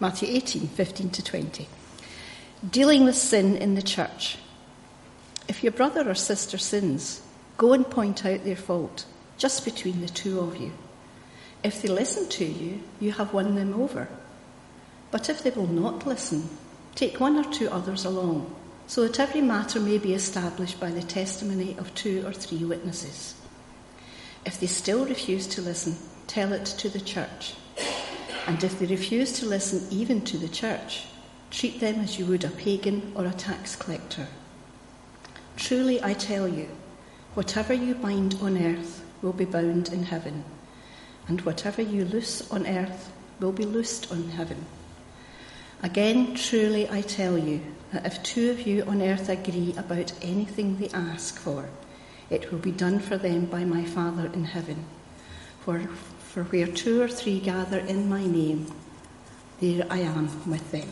Matthew 18, 15 to 20. Dealing with sin in the church. If your brother or sister sins, go and point out their fault, just between the two of you. If they listen to you, you have won them over. But if they will not listen, take one or two others along, so that every matter may be established by the testimony of two or three witnesses. If they still refuse to listen, tell it to the church. And if they refuse to listen even to the church, treat them as you would a pagan or a tax collector. Truly, I tell you, whatever you bind on earth will be bound in heaven, and whatever you loose on earth will be loosed on heaven. Again, truly, I tell you that if two of you on earth agree about anything they ask for, it will be done for them by my Father in heaven. For, for where two or three gather in my name, there I am with them.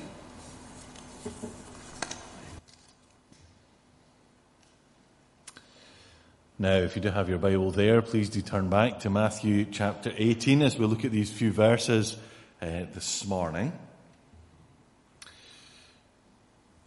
Now, if you do have your Bible there, please do turn back to Matthew chapter 18 as we look at these few verses uh, this morning.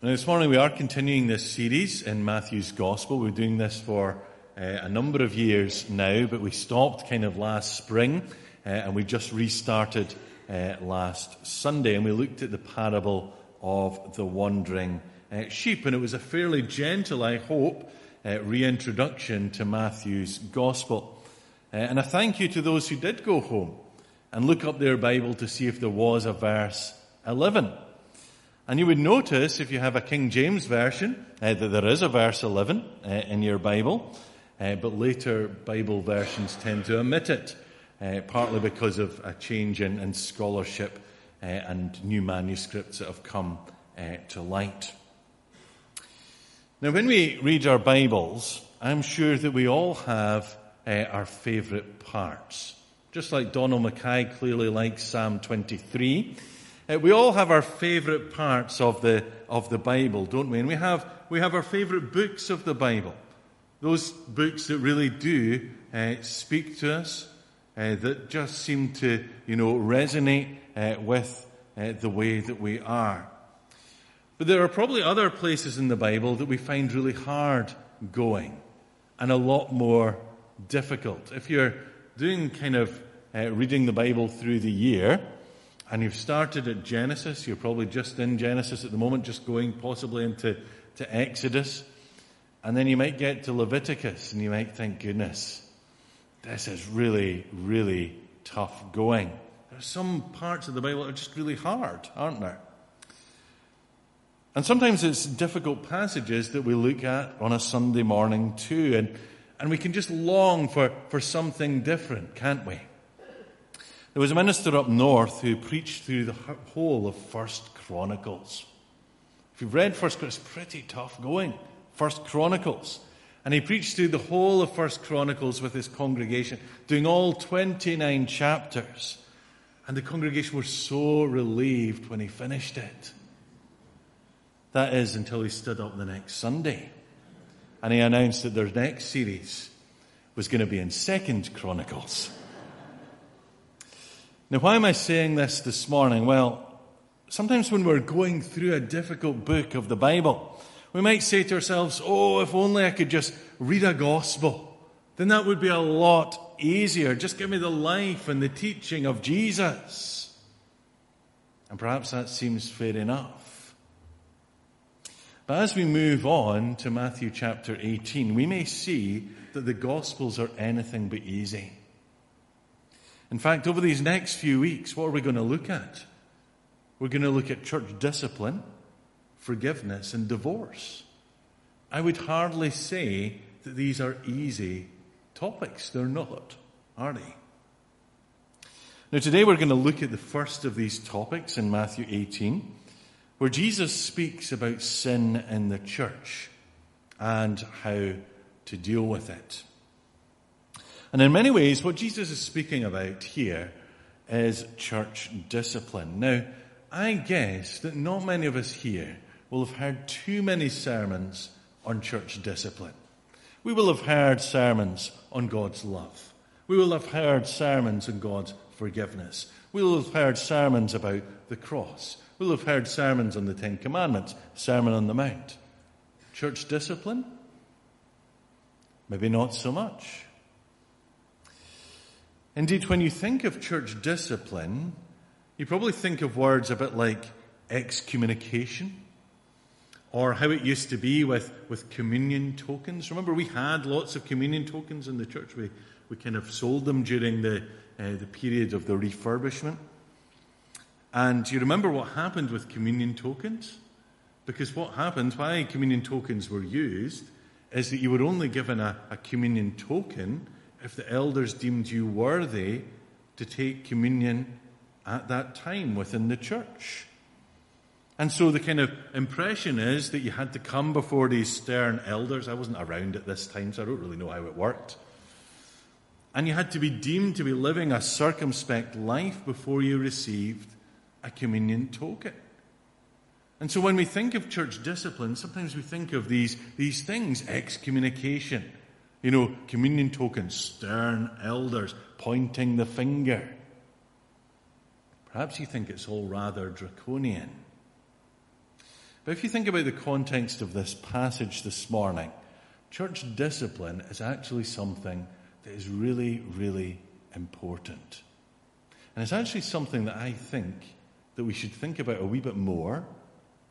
Now, this morning we are continuing this series in Matthew's Gospel. We're doing this for uh, a number of years now, but we stopped kind of last spring uh, and we just restarted uh, last Sunday and we looked at the parable of the wandering uh, sheep. And it was a fairly gentle, I hope, uh, reintroduction to Matthew's Gospel. Uh, and a thank you to those who did go home and look up their Bible to see if there was a verse 11. And you would notice, if you have a King James version, uh, that there is a verse 11 uh, in your Bible, but later Bible versions tend to omit it, uh, partly because of a change in, in scholarship uh, and new manuscripts that have come uh, to light. Now, when we read our Bibles, I'm sure that we all have our favourite parts. Just like Donald Mackay clearly likes Psalm 23. Uh, we all have our favourite parts of the, of the Bible, don't we? And we have, we have our favourite books of the Bible. Those books that really do uh, speak to us, uh, that just seem to, you know, resonate uh, with uh, the way that we are. But there are probably other places in the Bible that we find really hard going and a lot more difficult. If you're doing kind of uh, reading the Bible through the year, and you've started at Genesis, you're probably just in Genesis at the moment, just going possibly into to Exodus. And then you might get to Leviticus and you might think, goodness, this is really, really tough going. There are some parts of the Bible that are just really hard, aren't there? And sometimes it's difficult passages that we look at on a Sunday morning too, and, and we can just long for, for something different, can't we? There was a minister up north who preached through the whole of First Chronicles. If you've read First Chronicles, it's pretty tough going. First Chronicles. And he preached through the whole of First Chronicles with his congregation, doing all 29 chapters. And the congregation were so relieved when he finished it. That is until he stood up the next Sunday. And he announced that their next series was going to be in Second Chronicles. Now, why am I saying this this morning? Well, sometimes when we're going through a difficult book of the Bible, we might say to ourselves, oh, if only I could just read a gospel, then that would be a lot easier. Just give me the life and the teaching of Jesus. And perhaps that seems fair enough. But as we move on to Matthew chapter 18, we may see that the Gospels are anything but easy. In fact, over these next few weeks, what are we going to look at? We're going to look at church discipline, forgiveness, and divorce. I would hardly say that these are easy topics. They're not, are they? Now, today we're going to look at the first of these topics in Matthew 18, where Jesus speaks about sin in the church and how to deal with it. And in many ways, what Jesus is speaking about here is church discipline. Now, I guess that not many of us here will have heard too many sermons on church discipline. We will have heard sermons on God's love. We will have heard sermons on God's forgiveness. We'll have heard sermons about the cross. We'll have heard sermons on the Ten Commandments, Sermon on the Mount. Church discipline? Maybe not so much. Indeed, when you think of church discipline, you probably think of words a bit like excommunication or how it used to be with, with communion tokens. Remember, we had lots of communion tokens in the church. We, we kind of sold them during the, uh, the period of the refurbishment. And you remember what happened with communion tokens? Because what happened, why communion tokens were used, is that you were only given a, a communion token if the elders deemed you worthy to take communion at that time within the church. And so the kind of impression is that you had to come before these stern elders. I wasn't around at this time, so I don't really know how it worked. And you had to be deemed to be living a circumspect life before you received a communion token. And so when we think of church discipline, sometimes we think of these, these things excommunication, you know, communion tokens, stern elders pointing the finger. Perhaps you think it's all rather draconian. But if you think about the context of this passage this morning, church discipline is actually something that is really, really important. And it's actually something that I think that we should think about a wee bit more,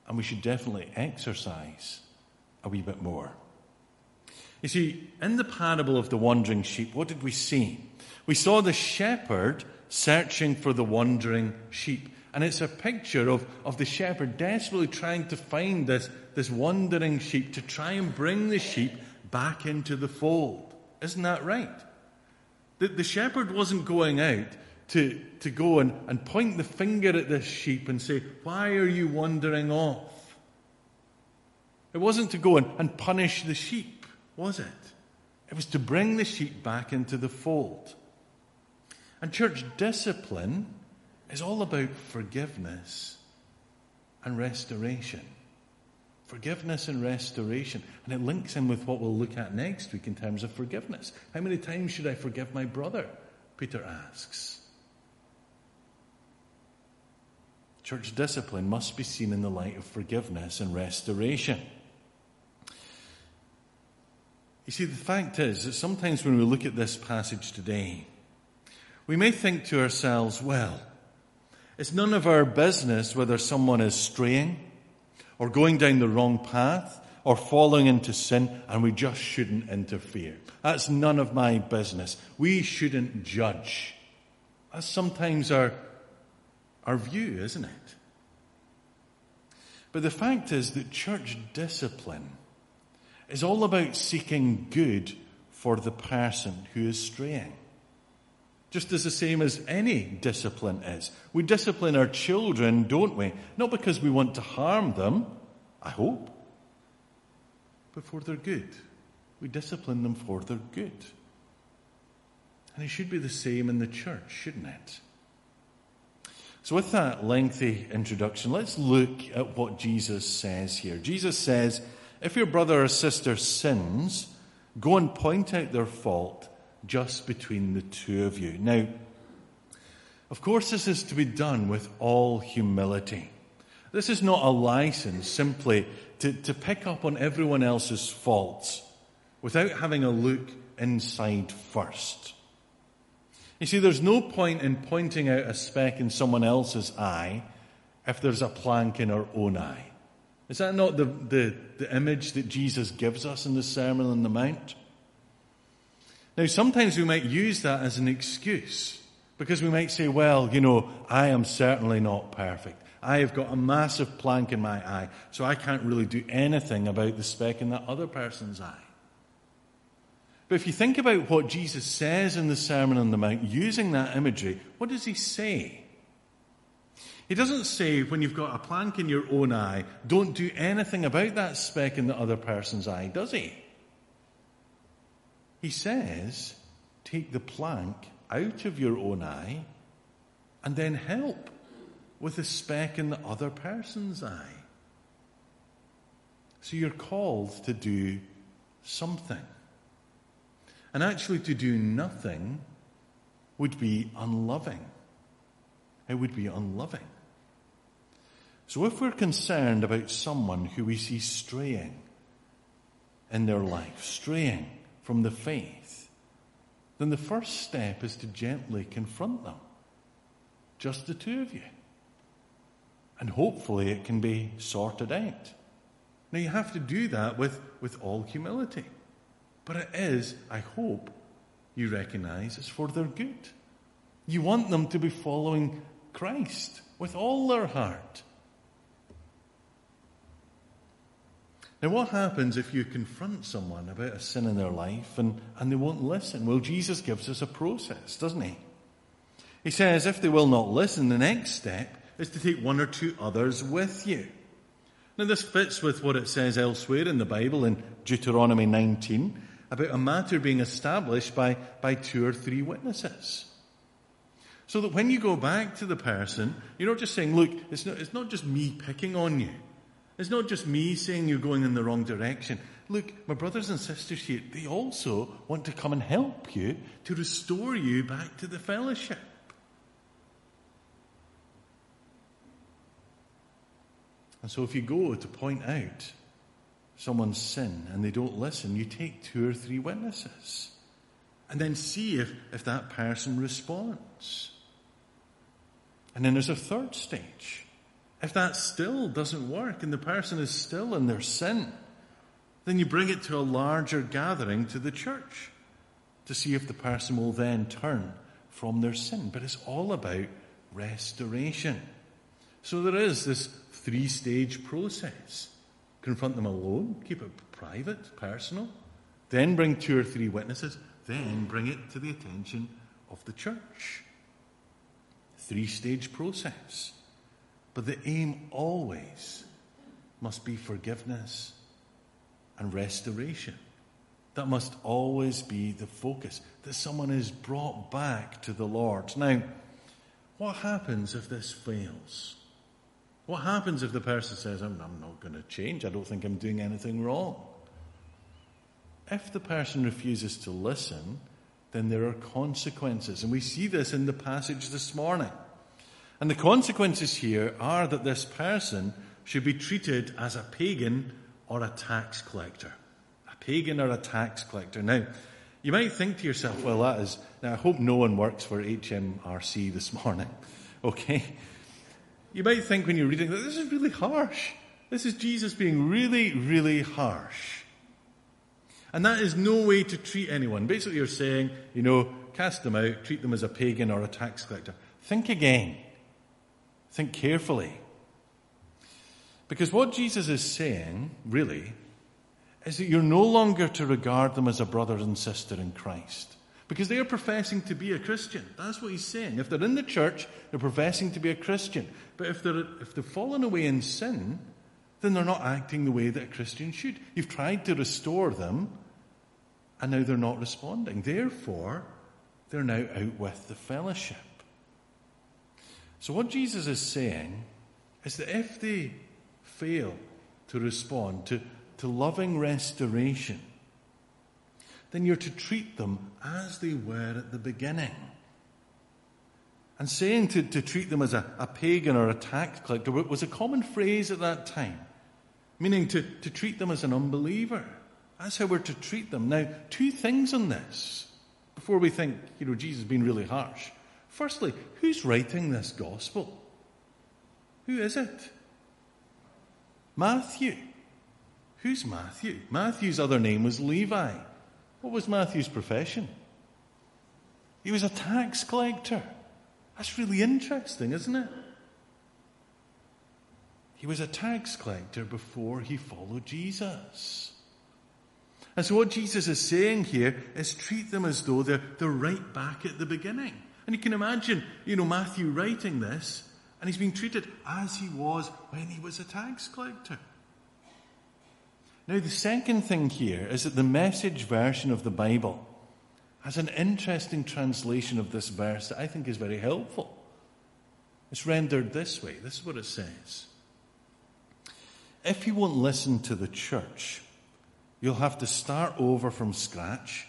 and we should definitely exercise a wee bit more. You see, in the parable of the wandering sheep, what did we see? We saw the shepherd searching for the wandering sheep. And it's a picture of, of the shepherd desperately trying to find this, this wandering sheep to try and bring the sheep back into the fold. Isn't that right? The, the shepherd wasn't going out to, to go and, and point the finger at this sheep and say, Why are you wandering off? It wasn't to go and, and punish the sheep, was it? It was to bring the sheep back into the fold. And church discipline is all about forgiveness and restoration. Forgiveness and restoration. And it links in with what we'll look at next week in terms of forgiveness. How many times should I forgive my brother? Peter asks. Church discipline must be seen in the light of forgiveness and restoration. You see, the fact is that sometimes when we look at this passage today, we may think to ourselves, well, it's none of our business whether someone is straying or going down the wrong path or falling into sin, and we just shouldn't interfere. That's none of my business. We shouldn't judge. That's sometimes our, our view, isn't it? But the fact is that church discipline is all about seeking good for the person who is straying just as the same as any discipline is. We discipline our children, don't we? Not because we want to harm them, I hope, but for their good. We discipline them for their good. And it should be the same in the church, shouldn't it? So, with that lengthy introduction, let's look at what Jesus says here. Jesus says, If your brother or sister sins, go and point out their fault just between the two of you. Now, of course, this is to be done with all humility. This is not a license simply to, to pick up on everyone else's faults without having a look inside first. You see, there's no point in pointing out a speck in someone else's eye if there's a plank in our own eye. Is that not the, the, the image that Jesus gives us in the Sermon on the Mount? Now, sometimes we might use that as an excuse because we might say, well, you know, I am certainly not perfect. I have got a massive plank in my eye, so I can't really do anything about the speck in that other person's eye. But if you think about what Jesus says in the Sermon on the Mount, using that imagery, what does he say? He doesn't say, when you've got a plank in your own eye, don't do anything about that speck in the other person's eye, does he? He says, take the plank out of your own eye and then help with the speck in the other person's eye. So you're called to do something. And actually, to do nothing would be unloving. It would be unloving. So if we're concerned about someone who we see straying in their life, straying from the faith, then the first step is to gently confront them. Just the two of you. And hopefully it can be sorted out. Now you have to do that with, with all humility. But it is, I hope, you recognize it's for their good. You want them to be following Christ with all their heart. Now, what happens if you confront someone about a sin in their life and, and they won't listen? Well, Jesus gives us a process, doesn't he? He says if they will not listen, the next step is to take one or two others with you. Now, this fits with what it says elsewhere in the Bible in Deuteronomy 19 about a matter being established by, by two or three witnesses. So that when you go back to the person, you're not just saying, look, it's not, it's not just me picking on you. It's not just me saying you're going in the wrong direction. Look, my brothers and sisters here, they also want to come and help you to restore you back to the fellowship. And so if you go to point out someone's sin and they don't listen, you take two or three witnesses and then see if, if that person responds. And then there's a third stage. If that still doesn't work and the person is still in their sin, then you bring it to a larger gathering to the church to see if the person will then turn from their sin. But it's all about restoration. So there is this three stage process confront them alone, keep it private, personal, then bring two or three witnesses, then bring it to the attention of the church. Three stage process. But the aim always must be forgiveness and restoration. That must always be the focus, that someone is brought back to the Lord. Now, what happens if this fails? What happens if the person says, I'm, I'm not going to change, I don't think I'm doing anything wrong? If the person refuses to listen, then there are consequences. And we see this in the passage this morning. And the consequences here are that this person should be treated as a pagan or a tax collector. A pagan or a tax collector. Now, you might think to yourself, well, that is, now I hope no one works for HMRC this morning. Okay? You might think when you're reading that this is really harsh. This is Jesus being really, really harsh. And that is no way to treat anyone. Basically, you're saying, you know, cast them out, treat them as a pagan or a tax collector. Think again. Think carefully. Because what Jesus is saying, really, is that you're no longer to regard them as a brother and sister in Christ. Because they are professing to be a Christian. That's what he's saying. If they're in the church, they're professing to be a Christian. But if they're, if they've fallen away in sin, then they're not acting the way that a Christian should. You've tried to restore them, and now they're not responding. Therefore, they're now out with the fellowship. So, what Jesus is saying is that if they fail to respond to, to loving restoration, then you're to treat them as they were at the beginning. And saying to, to treat them as a, a pagan or a tax collector was a common phrase at that time, meaning to, to treat them as an unbeliever. That's how we're to treat them. Now, two things on this before we think, you know, Jesus has been really harsh. Firstly, who's writing this gospel? Who is it? Matthew. Who's Matthew? Matthew's other name was Levi. What was Matthew's profession? He was a tax collector. That's really interesting, isn't it? He was a tax collector before he followed Jesus. And so what Jesus is saying here is treat them as though they're, they're right back at the beginning. And you can imagine, you know, Matthew writing this, and he's being treated as he was when he was a tax collector. Now, the second thing here is that the message version of the Bible has an interesting translation of this verse that I think is very helpful. It's rendered this way. This is what it says. If you won't listen to the church, you'll have to start over from scratch,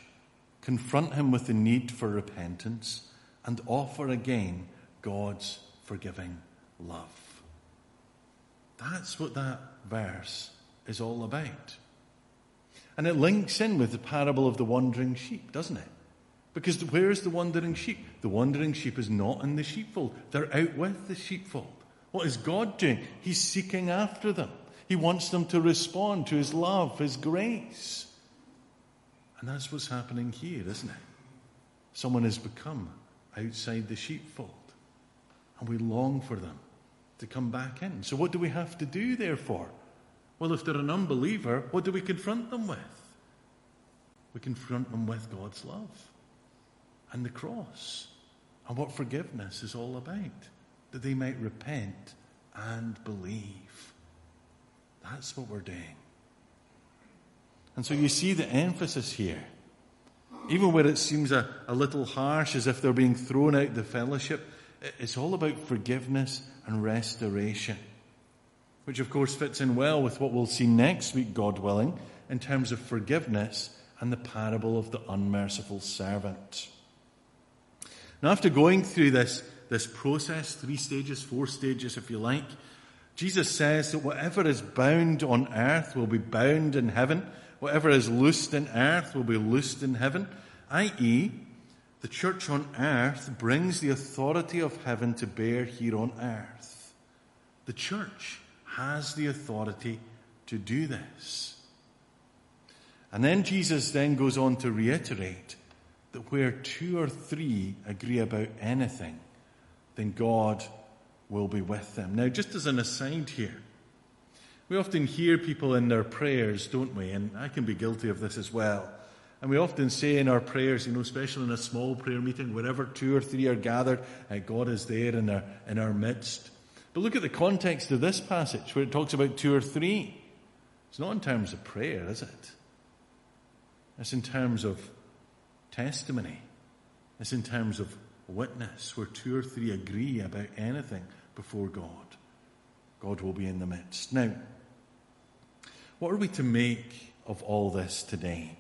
confront him with the need for repentance, and offer again God's forgiving love. That's what that verse is all about. And it links in with the parable of the wandering sheep, doesn't it? Because where's the wandering sheep? The wandering sheep is not in the sheepfold. They're out with the sheepfold. What is God doing? He's seeking after them. He wants them to respond to His love, His grace. And that's what's happening here, isn't it? Someone has become outside the sheepfold. And we long for them to come back in. So, what do we have to do, therefore? Well, if they're an unbeliever, what do we confront them with? We confront them with God's love and the cross and what forgiveness is all about, that they might repent and believe. That's what we're doing. And so you see the emphasis here. Even where it seems a, a little harsh, as if they're being thrown out the fellowship, it's all about forgiveness and restoration. Which, of course, fits in well with what we'll see next week, God willing, in terms of forgiveness and the parable of the unmerciful servant. Now, after going through this, this process, three stages, four stages, if you like, Jesus says that whatever is bound on earth will be bound in heaven, whatever is loosed in earth will be loosed in heaven, i.e., the church on earth brings the authority of heaven to bear here on earth. The church has the authority to do this. And then Jesus then goes on to reiterate that where two or three agree about anything, then God will be with them. Now, just as an aside here, we often hear people in their prayers, don't we? And I can be guilty of this as well. And we often say in our prayers, you know, especially in a small prayer meeting, wherever two or three are gathered, uh, God is there in our, in our midst. But look at the context of this passage where it talks about two or three. It's not in terms of prayer, is it? It's in terms of testimony. It's in terms of witness, where two or three agree about anything before God. God will be in the midst. Now, what are we to make of all this today?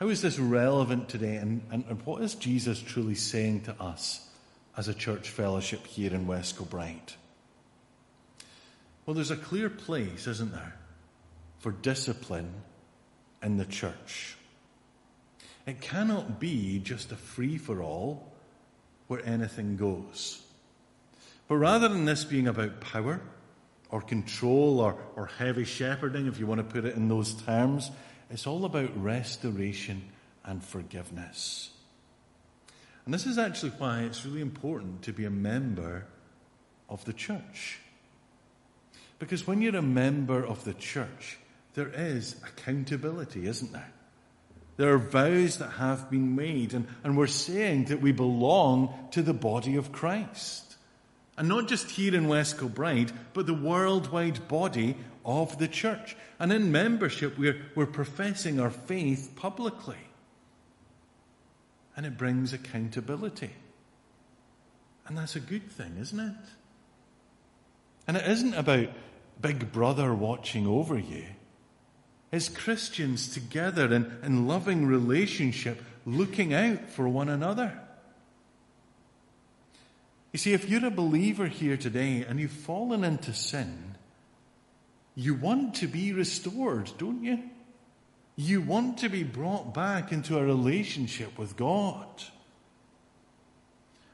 How is this relevant today? And, and, and what is Jesus truly saying to us as a church fellowship here in West Kilbride? Well, there's a clear place, isn't there, for discipline in the church. It cannot be just a free for all where anything goes. But rather than this being about power or control or, or heavy shepherding, if you want to put it in those terms, it's all about restoration and forgiveness. And this is actually why it's really important to be a member of the church. Because when you're a member of the church, there is accountability, isn't there? There are vows that have been made, and, and we're saying that we belong to the body of Christ. And not just here in West Kilbride, but the worldwide body of the church. And in membership, we're, we're professing our faith publicly. And it brings accountability. And that's a good thing, isn't it? And it isn't about Big Brother watching over you. It's Christians together in, in loving relationship, looking out for one another. You see, if you're a believer here today and you've fallen into sin, you want to be restored, don't you? You want to be brought back into a relationship with God.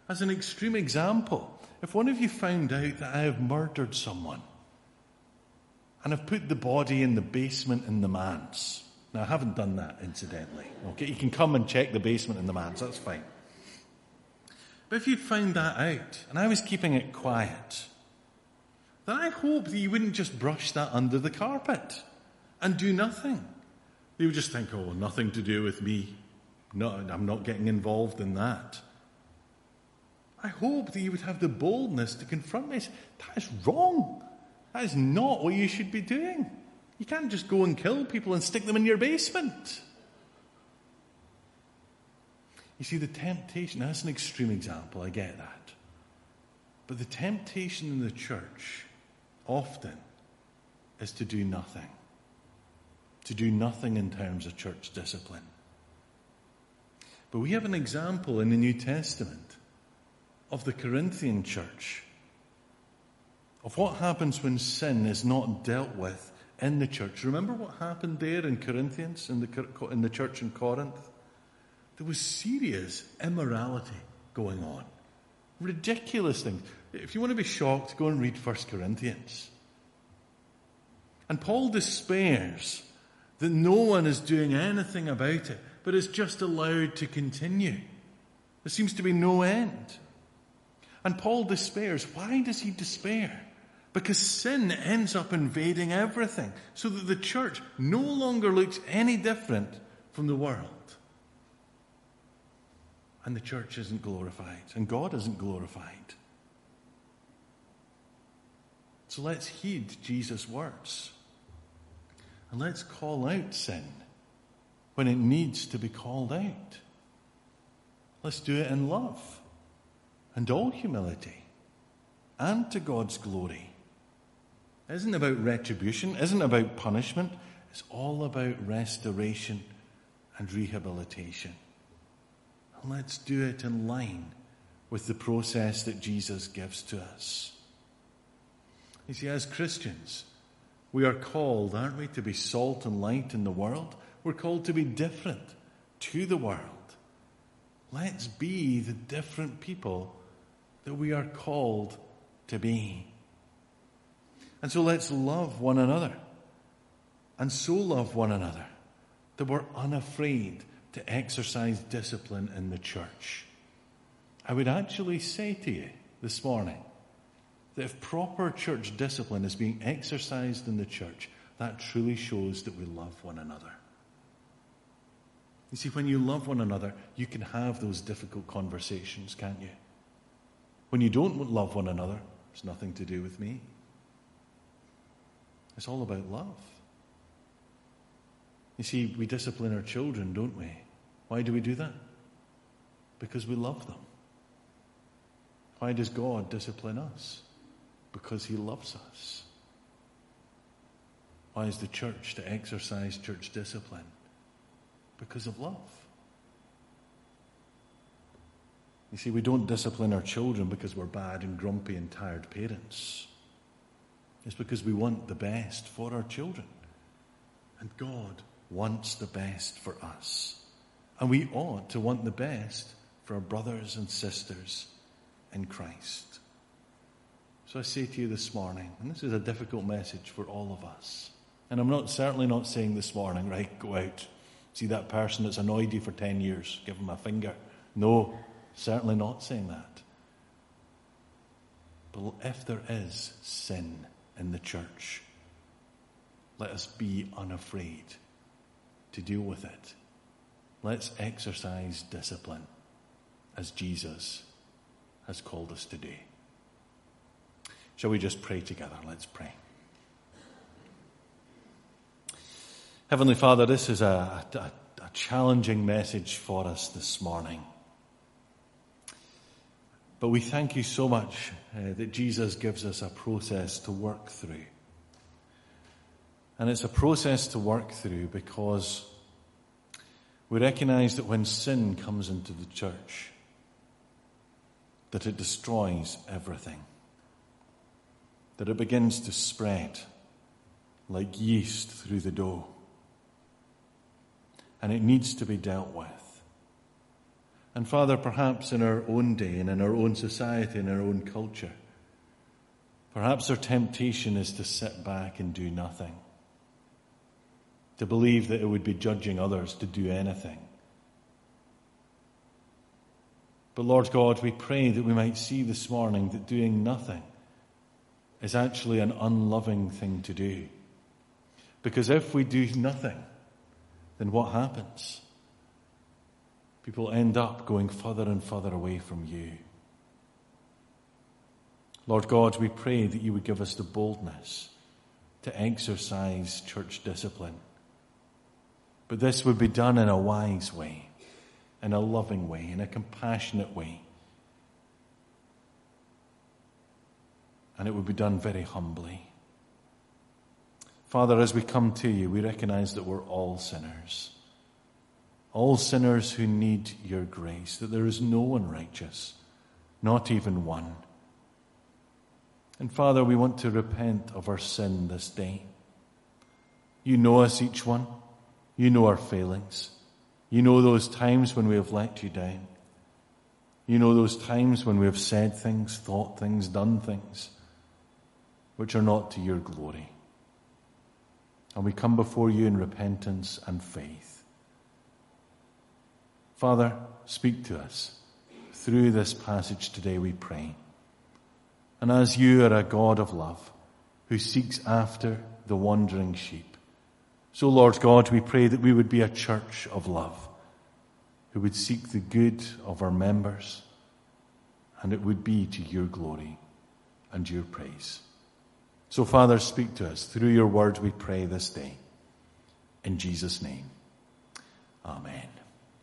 As an extreme example, if one of you found out that I have murdered someone and have put the body in the basement in the manse, now I haven't done that incidentally, okay? You can come and check the basement in the manse, that's fine. But if you'd found that out and I was keeping it quiet, then I hope that you wouldn't just brush that under the carpet and do nothing. You would just think, oh, nothing to do with me. No, I'm not getting involved in that. I hope that you would have the boldness to confront me. That is wrong. That is not what you should be doing. You can't just go and kill people and stick them in your basement. You see, the temptation, that's an extreme example, I get that. But the temptation in the church often is to do nothing. To do nothing in terms of church discipline. But we have an example in the New Testament of the Corinthian church of what happens when sin is not dealt with in the church. Remember what happened there in Corinthians, in the, in the church in Corinth? There was serious immorality going on. Ridiculous things. If you want to be shocked, go and read 1 Corinthians. And Paul despairs that no one is doing anything about it, but is just allowed to continue. There seems to be no end. And Paul despairs. Why does he despair? Because sin ends up invading everything, so that the church no longer looks any different from the world. And the church isn't glorified, and God isn't glorified. So let's heed Jesus' words. And let's call out sin when it needs to be called out. Let's do it in love and all humility and to God's glory. It isn't about retribution, isn't about punishment. It's all about restoration and rehabilitation. Let's do it in line with the process that Jesus gives to us. You see, as Christians, we are called, aren't we, to be salt and light in the world? We're called to be different to the world. Let's be the different people that we are called to be. And so let's love one another. And so love one another that we're unafraid to exercise discipline in the church. I would actually say to you this morning that if proper church discipline is being exercised in the church, that truly shows that we love one another. You see, when you love one another, you can have those difficult conversations, can't you? When you don't love one another, it's nothing to do with me. It's all about love. You see, we discipline our children, don't we? Why do we do that? Because we love them. Why does God discipline us? Because He loves us. Why is the church to exercise church discipline? Because of love. You see, we don't discipline our children because we're bad and grumpy and tired parents. It's because we want the best for our children. And God wants the best for us. And we ought to want the best for our brothers and sisters in Christ. So I say to you this morning, and this is a difficult message for all of us. And I'm not certainly not saying this morning, right, go out, see that person that's annoyed you for 10 years, give him a finger. No, certainly not saying that. But if there is sin, in the church. Let us be unafraid to deal with it. Let's exercise discipline as Jesus has called us to do. Shall we just pray together? Let's pray. Heavenly Father, this is a, a, a challenging message for us this morning. But we thank you so much uh, that Jesus gives us a process to work through. And it's a process to work through because we recognize that when sin comes into the church, that it destroys everything. That it begins to spread like yeast through the dough. And it needs to be dealt with. And Father, perhaps in our own day and in our own society and our own culture, perhaps our temptation is to sit back and do nothing. To believe that it would be judging others to do anything. But Lord God, we pray that we might see this morning that doing nothing is actually an unloving thing to do. Because if we do nothing, then what happens? people end up going further and further away from you. Lord God, we pray that you would give us the boldness to exercise church discipline. But this would be done in a wise way, in a loving way, in a compassionate way. And it would be done very humbly. Father, as we come to you, we recognize that we're all sinners all sinners who need your grace, that there is no one righteous, not even one. And Father, we want to repent of our sin this day. You know us, each one. You know our failings. You know those times when we have let you down. You know those times when we have said things, thought things, done things which are not to your glory. And we come before you in repentance and faith. Father, speak to us through this passage today, we pray. And as you are a God of love who seeks after the wandering sheep, so Lord God, we pray that we would be a church of love who would seek the good of our members and it would be to your glory and your praise. So, Father, speak to us through your word, we pray this day. In Jesus' name, Amen.